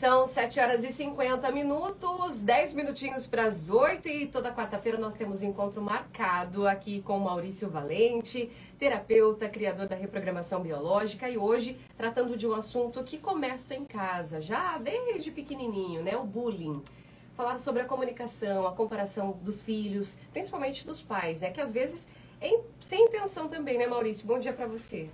São 7 horas e 50 minutos, 10 minutinhos para as 8 e toda quarta-feira nós temos encontro marcado aqui com Maurício Valente, terapeuta, criador da reprogramação biológica e hoje tratando de um assunto que começa em casa, já desde pequenininho, né? O bullying. Falar sobre a comunicação, a comparação dos filhos, principalmente dos pais, né? Que às vezes é sem intenção também, né, Maurício? Bom dia para você.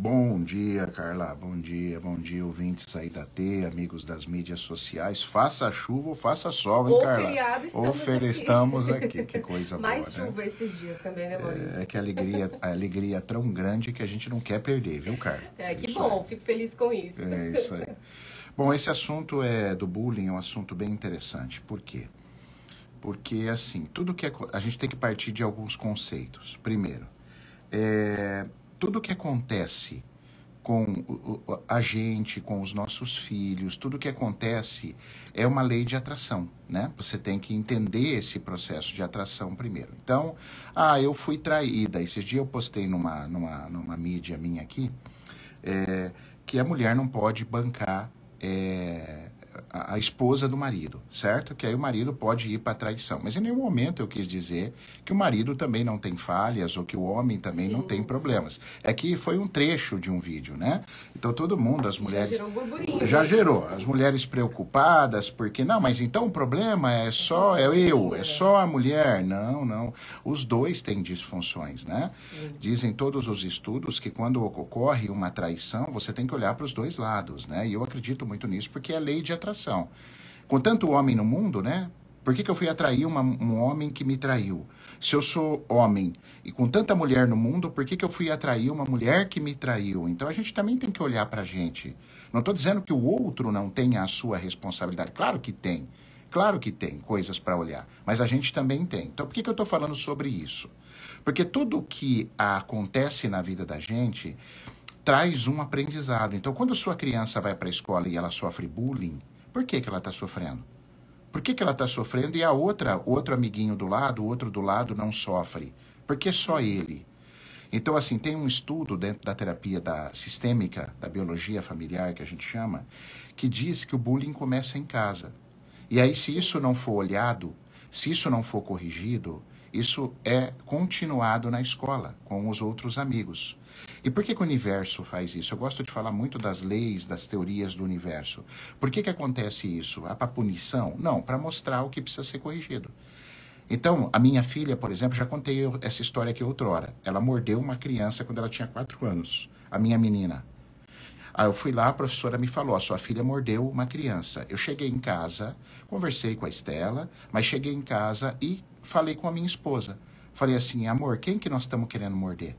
Bom dia, Carla. Bom dia, bom dia, ouvintes aí da T, amigos das mídias sociais. Faça chuva ou faça sol, hein, ou Carla? Feriado, estamos ou aqui. estamos aqui. Que coisa Mais boa, chuva né? esses dias também, né, Maurício? É que a alegria, a alegria é tão grande que a gente não quer perder, viu, Carla? É, que Isso bom, fico feliz com isso. aí. É isso aí. Bom, esse assunto é do bullying é um assunto bem interessante. Por quê? Porque, assim, tudo que é, a gente tem que partir de alguns conceitos. Primeiro, é, tudo que acontece com a gente, com os nossos filhos, tudo que acontece é uma lei de atração, né? Você tem que entender esse processo de atração primeiro. Então, ah, eu fui traída. Esses dias eu postei numa, numa, numa mídia minha aqui é, que a mulher não pode bancar é, a, a esposa do marido, certo? Que aí o marido pode ir para traição. Mas em nenhum momento eu quis dizer que o marido também não tem falhas ou que o homem também não Sim, tem sim. problemas. É que foi um trecho de um vídeo, né? Então todo mundo, as mulheres. gerou burburinho, Já né? gerou. As mulheres preocupadas, porque não, mas então o problema é só é eu, é só a mulher. Não, não. Os dois têm disfunções, né? Sim. Dizem todos os estudos que quando ocorre uma traição, você tem que olhar para os dois lados, né? E eu acredito muito nisso porque é lei de atração. Com tanto homem no mundo, né? Por que, que eu fui atrair uma- um homem que me traiu? Se eu sou homem e com tanta mulher no mundo, por que, que eu fui atrair uma mulher que me traiu? Então a gente também tem que olhar para a gente. Não estou dizendo que o outro não tenha a sua responsabilidade. Claro que tem. Claro que tem coisas para olhar, mas a gente também tem. Então, por que, que eu estou falando sobre isso? Porque tudo que acontece na vida da gente traz um aprendizado. Então, quando sua criança vai para a escola e ela sofre bullying, por que, que ela está sofrendo? Por que, que ela está sofrendo e a outra, outro amiguinho do lado, o outro do lado não sofre? Porque só ele. Então, assim, tem um estudo dentro da terapia da sistêmica, da biologia familiar, que a gente chama, que diz que o bullying começa em casa. E aí, se isso não for olhado, se isso não for corrigido, isso é continuado na escola, com os outros amigos. E por que, que o universo faz isso? Eu gosto de falar muito das leis, das teorias do universo. Por que, que acontece isso? É para punição? Não, para mostrar o que precisa ser corrigido. Então, a minha filha, por exemplo, já contei essa história aqui outrora. Ela mordeu uma criança quando ela tinha quatro anos, a minha menina. Aí eu fui lá, a professora me falou: a sua filha mordeu uma criança. Eu cheguei em casa, conversei com a Estela, mas cheguei em casa e falei com a minha esposa. Falei assim: amor, quem que nós estamos querendo morder?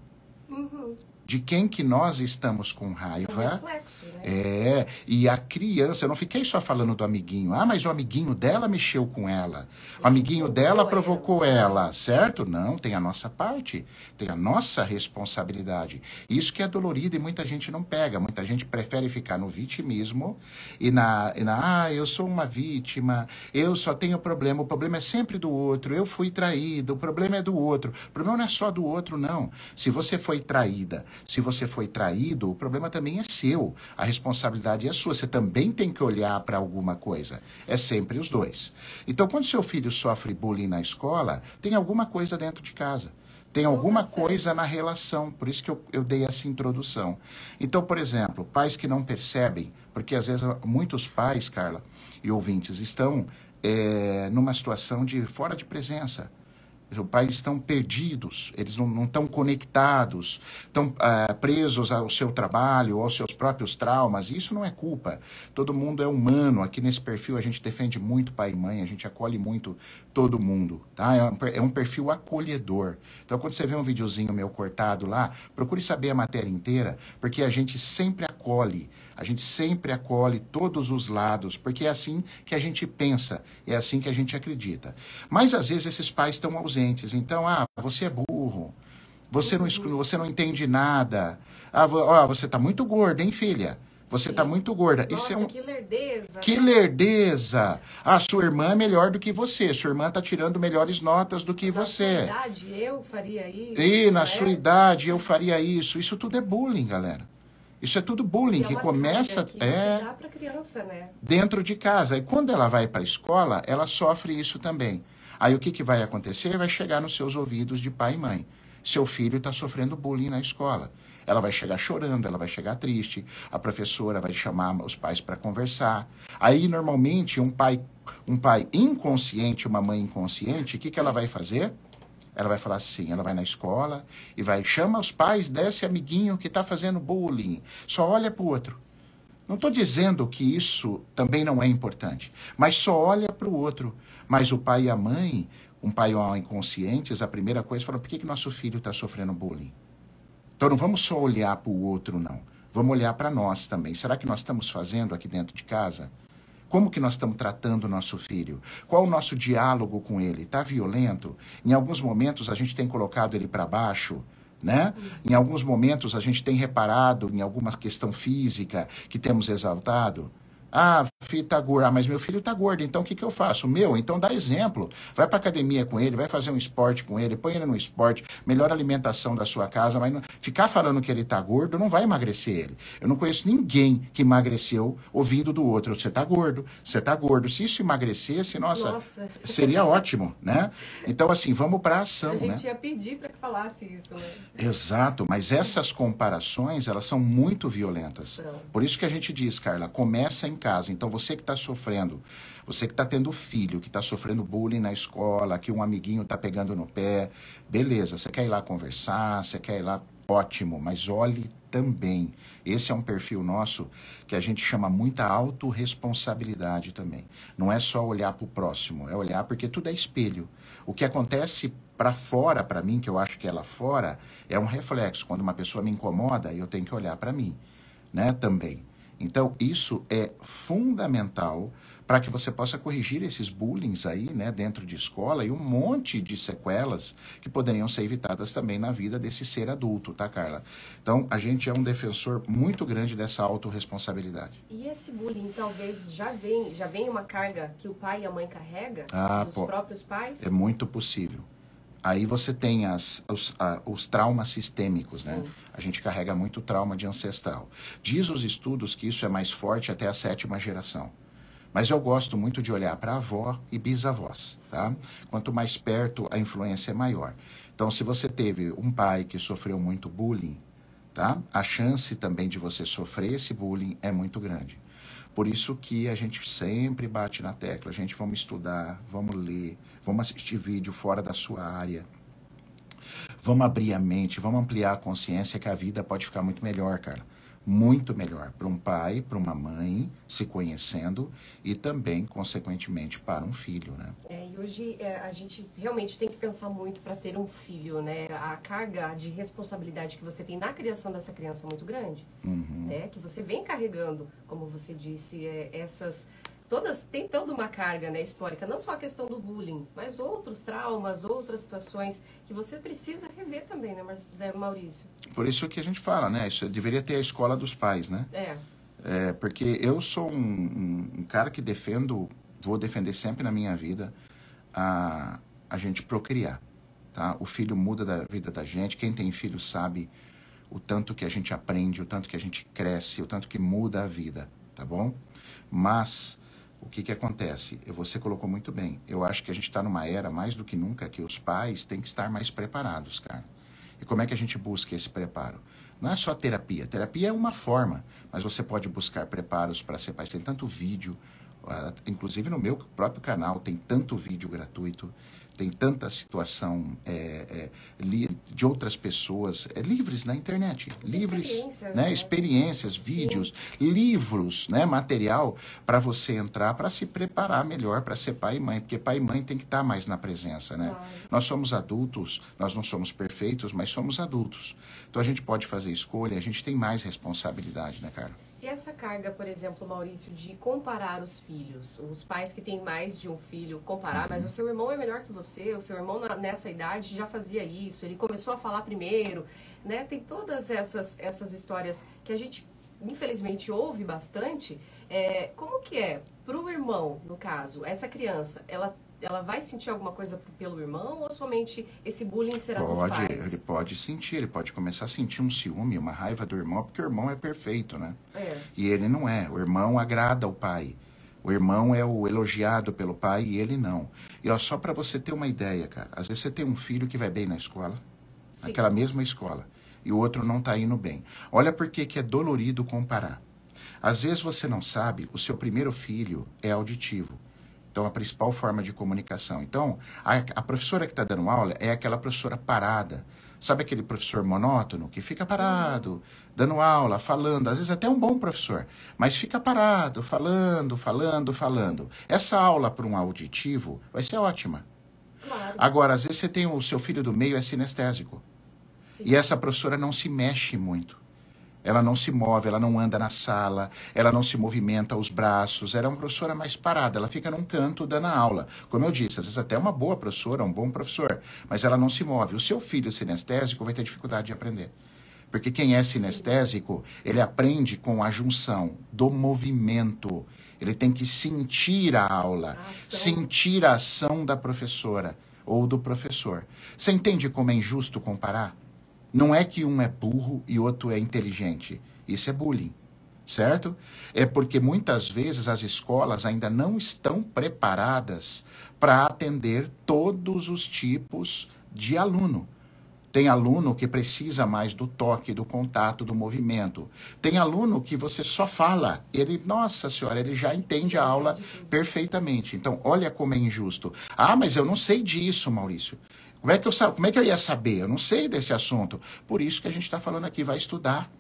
De quem que nós estamos com Um raiva? reflexo, né? É, e a criança, eu não fiquei só falando do amiguinho. Ah, mas o amiguinho dela mexeu com ela. O amiguinho dela provocou ela, certo? Não, tem a nossa parte, tem a nossa responsabilidade. Isso que é dolorido e muita gente não pega. Muita gente prefere ficar no vitimismo e na, e na ah, eu sou uma vítima, eu só tenho problema, o problema é sempre do outro, eu fui traído, o problema é do outro. O problema não é só do outro, não. Se você foi traída, se você foi traído, o problema também é seu. A responsabilidade é sua. Você também tem que olhar para alguma coisa. É sempre os dois. Então, quando seu filho sofre bullying na escola, tem alguma coisa dentro de casa. Tem alguma coisa na relação, por isso que eu, eu dei essa introdução. Então, por exemplo, pais que não percebem, porque às vezes muitos pais, Carla, e ouvintes, estão eh, numa situação de fora de presença. Os pais estão perdidos, eles não, estão conectados, estão ah, presos ao seu trabalho, aos seus próprios traumas. E isso não é culpa. Todo mundo é humano. Aqui nesse perfil a gente defende muito pai e mãe, a gente acolhe muito todo mundo. Tá? É, um, é um perfil acolhedor. Então, quando você vê um videozinho meu cortado lá, procure saber a matéria inteira, porque a gente sempre acolhe. A gente sempre acolhe todos os lados, porque é assim que a gente pensa, é assim que a gente acredita. Mas às vezes esses pais estão ausentes. Então, ah, você é burro. Você não, você não entende nada. Ah, você está muito gorda, hein, filha? Você está muito gorda. Nossa, Isso é um, que lerdeza. que né? lerdeza! Ah, sua irmã é melhor do que você. Sua irmã está tirando melhores notas do que Na sua você. idade, eu faria isso. E na né? sua idade eu faria isso. Isso tudo é bullying, galera. Isso é tudo bullying é que começa que, é criança, né? dentro de casa. E quando ela vai para a escola, ela sofre isso também. Aí o que, que vai acontecer? Vai chegar nos seus ouvidos de pai e mãe. Seu filho está sofrendo bullying na escola. Ela vai chegar chorando, ela vai chegar triste, a professora vai chamar os pais para conversar. Aí, normalmente, um pai, um pai inconsciente, uma mãe inconsciente, o que, que ela vai fazer? Ela vai falar assim, ela vai na escola e vai, chama os pais desse amiguinho que está fazendo bullying. Só olha para o outro. Não estou dizendo que isso também não é importante, mas só olha para o outro. Mas o pai e a mãe, um pai e uma mãe conscientes, a primeira coisa, fala, por que, que nosso filho está sofrendo bullying? Então não vamos só olhar para o outro, não. Vamos olhar para nós também. Será que nós estamos fazendo aqui dentro de casa? Como que nós estamos tratando o nosso filho? Qual o nosso diálogo com ele? Está violento? Em alguns momentos a gente tem colocado ele para baixo, né? Em alguns momentos a gente tem reparado em alguma questão física que temos exaltado. Ah, filho tá gordo. Ah, mas meu filho tá gordo, então o que, que eu faço? Meu, então dá exemplo. Vai pra academia com ele, vai fazer um esporte com ele, põe ele no esporte, melhora a alimentação da sua casa, mas não, ficar falando que ele tá gordo não vai emagrecer ele. Eu não conheço ninguém que emagreceu ouvindo do outro. Você tá gordo, você tá gordo. Se isso emagrecesse, nossa, Nossa. seria ótimo, né? Então, assim, vamos pra A ação, né? gente ia pedir pra que falasse isso, né? Exato, mas essas comparações, elas são muito violentas. Por isso que a gente diz, Carla, começa em casa. Então você que está sofrendo, você que está tendo filho, que está sofrendo bullying na escola, que um amiguinho está pegando no pé, beleza, você quer ir lá conversar, você quer ir lá, ótimo, mas olhe também. Esse é um perfil nosso que a gente chama muita autorresponsabilidade também. Não é só olhar para o próximo, é olhar porque tudo é espelho. O que acontece para fora, para mim, que eu acho que é lá fora, é um reflexo. Quando uma pessoa me incomoda, eu tenho que olhar para mim, né, também. Então, isso é fundamental para que você possa corrigir esses bullings aí, né, dentro de escola e um monte de sequelas que poderiam ser evitadas também na vida desse ser adulto, tá, Carla? Então, a gente é um defensor muito grande dessa autorresponsabilidade. E esse bullying talvez já vem, já vem uma carga que o pai e a mãe carrega Ah, dos pô. próprios pais? É muito possível. Aí você tem as, os, a- os traumas sistêmicos, né? Sim. A gente carrega muito trauma de ancestral. Diz os estudos que isso é mais forte até a sétima geração. Mas eu gosto muito de olhar para avó e bisavós, tá? Quanto mais perto, a influência é maior. Então, se você teve um pai que sofreu muito bullying, tá? A chance também de você sofrer esse bullying é muito grande. Por isso que a gente sempre bate na tecla, gente, vamos estudar, vamos ler, vamos assistir vídeo fora da sua área. Vamos abrir a mente, vamos ampliar a consciência que a vida pode ficar muito melhor, cara. Muito melhor para um pai, para uma mãe se conhecendo e também, consequentemente, para um filho, né? É, e hoje é, a gente realmente tem que pensar muito para ter um filho, né? A carga de responsabilidade que você tem na criação dessa criança é muito grande, Uhum. né? Que você vem carregando, como você disse, é, essas todas tem toda uma carga, né, histórica, não só a questão do bullying, mas outros traumas, outras situações que você precisa rever também, né, né, Maurício? Por isso que a gente fala, né? Isso deveria ter a escola dos pais, né? É, É, porque eu sou um, um- um cara que defendo, vou defender sempre na minha vida a, a gente procriar, tá? O filho muda da vida da gente, quem tem filho sabe o tanto que a gente aprende, o tanto que a gente cresce, o tanto que muda a vida, tá bom? Mas o que que acontece? Você colocou muito bem. Eu acho que a gente está numa era mais do que nunca que os pais têm que estar mais preparados, cara. E como é que a gente busca esse preparo? Não é só terapia. Terapia é uma forma, mas você pode buscar preparos para ser pai. Tem tanto vídeo, ah, inclusive no meu próprio canal tem tanto vídeo gratuito, tem tanta situação é, é, de outras pessoas é, livres na internet, livres, Experiências, né? né? experiências, vídeos, livros, né? material para você entrar para se preparar melhor para ser pai e mãe, porque pai e mãe tem que estar mais na presença, né? Claro. Nós somos adultos, nós não somos perfeitos, mas somos adultos. Então a gente pode fazer escolha, a gente tem mais responsabilidade, né, cara? Essa carga, por exemplo, Maurício, de comparar os filhos, os pais que têm mais de um filho, comparar, mas o seu irmão é melhor que você, o seu irmão nessa idade já fazia isso, ele começou a falar primeiro, né? Tem todas essas, essas histórias que a gente, infelizmente, ouve bastante. É, como que é, pro irmão, no caso, essa criança, ela ela vai sentir alguma coisa pelo irmão ou somente esse bullying será pode, dos pais? Ele pode sentir, ele pode começar a sentir um ciúme, uma raiva do irmão, porque o irmão é perfeito, né? É. E ele não é. O irmão agrada o pai. O irmão é o elogiado pelo pai e ele não. E ó, só para você ter uma ideia, cara, às vezes você tem um filho que vai bem na escola, Sim. naquela mesma escola, e o outro não tá indo bem. Olha por que que é dolorido comparar. Às vezes você não sabe, o seu primeiro filho é auditivo. Então, a principal forma de comunicação. Então, a, a professora que está dando aula é aquela professora parada. Sabe aquele professor monótono que fica parado, dando aula, falando, às vezes até um bom professor, mas fica parado, falando, falando, falando. Essa aula para um auditivo vai ser ótima. Claro. Agora, às vezes você tem o seu filho do meio é sinestésico. Sim. E essa professora não se mexe muito. Ela não se move, ela não anda na sala, ela não se movimenta os braços. Ela é uma professora mais parada, ela fica num canto dando a aula. Como eu disse, às vezes até uma boa professora, um bom professor, mas ela não se move. O seu filho sinestésico vai ter dificuldade de aprender. Porque quem é sinestésico, ele aprende com a junção do movimento. Ele tem que sentir a aula, A sentir a ação da professora ou do professor. Você entende como é injusto comparar? Não é que um é burro e outro é inteligente. Isso é bullying, certo? É porque muitas vezes as escolas ainda não estão preparadas para atender todos os tipos de aluno. Tem aluno que precisa mais do toque, do contato, do movimento. Tem aluno que você só fala, ele, nossa senhora, ele já entende a aula perfeitamente. Então, olha como é injusto. Ah, mas eu não sei disso, Maurício. Como é que eu, como é que eu ia saber? Eu não sei desse assunto. Por isso que a gente está falando aqui, vai estudar.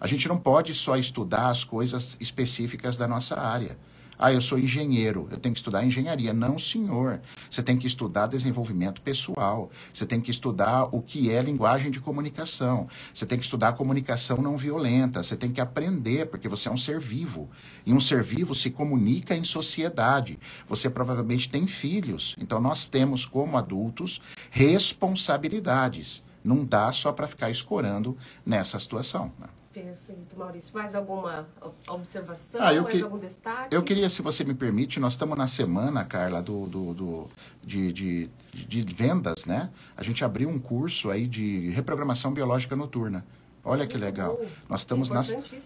A gente não pode só estudar as coisas específicas da nossa área. Ah, eu sou engenheiro, eu tenho que estudar engenharia. Não, senhor. Você tem que estudar desenvolvimento pessoal. Você tem que estudar o que é linguagem de comunicação. Você tem que estudar comunicação não violenta. Você tem que aprender, porque você é um ser vivo. E um ser vivo se comunica em sociedade. Você provavelmente tem filhos. Então, nós temos, como adultos, responsabilidades. Não dá só para ficar escorando nessa situação. né? Perfeito, Maurício. Mais alguma observação? Ah, eu mais que- algum destaque? Eu queria, se você me permite, nós estamos na semana, Carla, do, do, do- de, de, de vendas, né? A gente abriu um curso aí de reprogramação biológica noturna. Olha que legal. Nós estamos, na,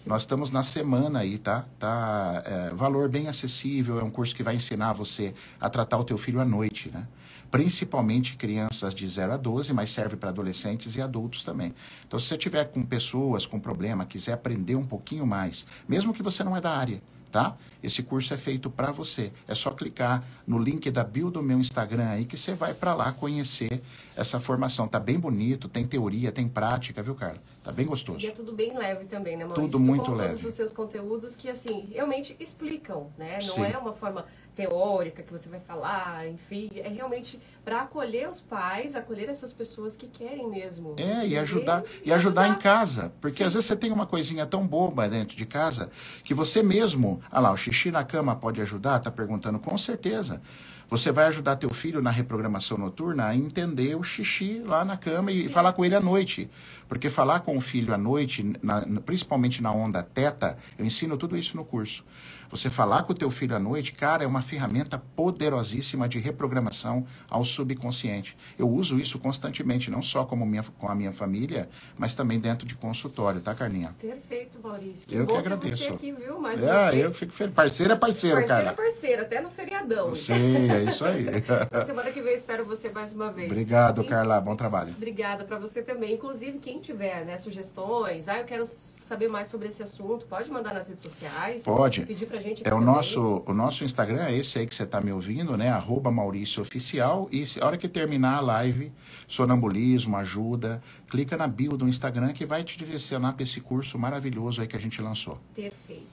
nós estamos na semana aí, tá? tá é, valor bem acessível, é um curso que vai ensinar você a tratar o teu filho à noite, né? Principalmente crianças de 0 a 12, mas serve para adolescentes e adultos também. Então, se você tiver com pessoas com problema, quiser aprender um pouquinho mais, mesmo que você não é da área, tá? Esse curso é feito para você. É só clicar no link da bio do meu Instagram aí que você vai para lá conhecer essa formação. Tá bem bonito, tem teoria, tem prática, viu, Carla? Tá bem gostoso. E é tudo bem leve também, né, Maurício? Tudo muito leve. Todos os seus conteúdos que, assim, realmente explicam, né? Não Sim. é uma forma teórica que você vai falar, enfim. É realmente para acolher os pais, acolher essas pessoas que querem mesmo. É, e ajudar, e ajudar em casa. Porque às vezes você tem uma coisinha tão boba dentro de casa que você mesmo. Ah lá, o xixi na cama pode ajudar? Tá perguntando, com certeza. Você vai ajudar teu filho na reprogramação noturna a entender o xixi lá na cama e falar com ele à noite. Porque falar com o filho à noite, na- principalmente na onda teta, eu ensino tudo isso no curso. Você falar com o teu filho à noite, cara, é uma ferramenta poderosíssima de reprogramação ao subconsciente. Eu uso isso constantemente, não só como minha, com a minha família, mas também dentro de consultório, tá, Carlinha? Perfeito, Maurício. Que Eu que agradeço. ter você aqui, viu? Mais É, eu fico feliz. Parceiro é parceiro, Parceiro é cara. parceiro, até no feriadão. Sei, é isso aí. Na semana que vem espero você mais uma vez. Obrigado, E- Carla. Bom trabalho. Obrigada para você também. Inclusive, quem tiver né, sugestões, ah, eu quero saber mais sobre esse assunto, pode mandar nas redes sociais. Pode. Pedir pra gente. É o nosso, o nosso Instagram, é esse aí que você está me ouvindo, né? Arroba Maurício Oficial. E se- a hora que terminar a live, sonambulismo, ajuda, clica na bio do Instagram que vai te direcionar para esse curso maravilhoso aí que a gente lançou. Perfeito.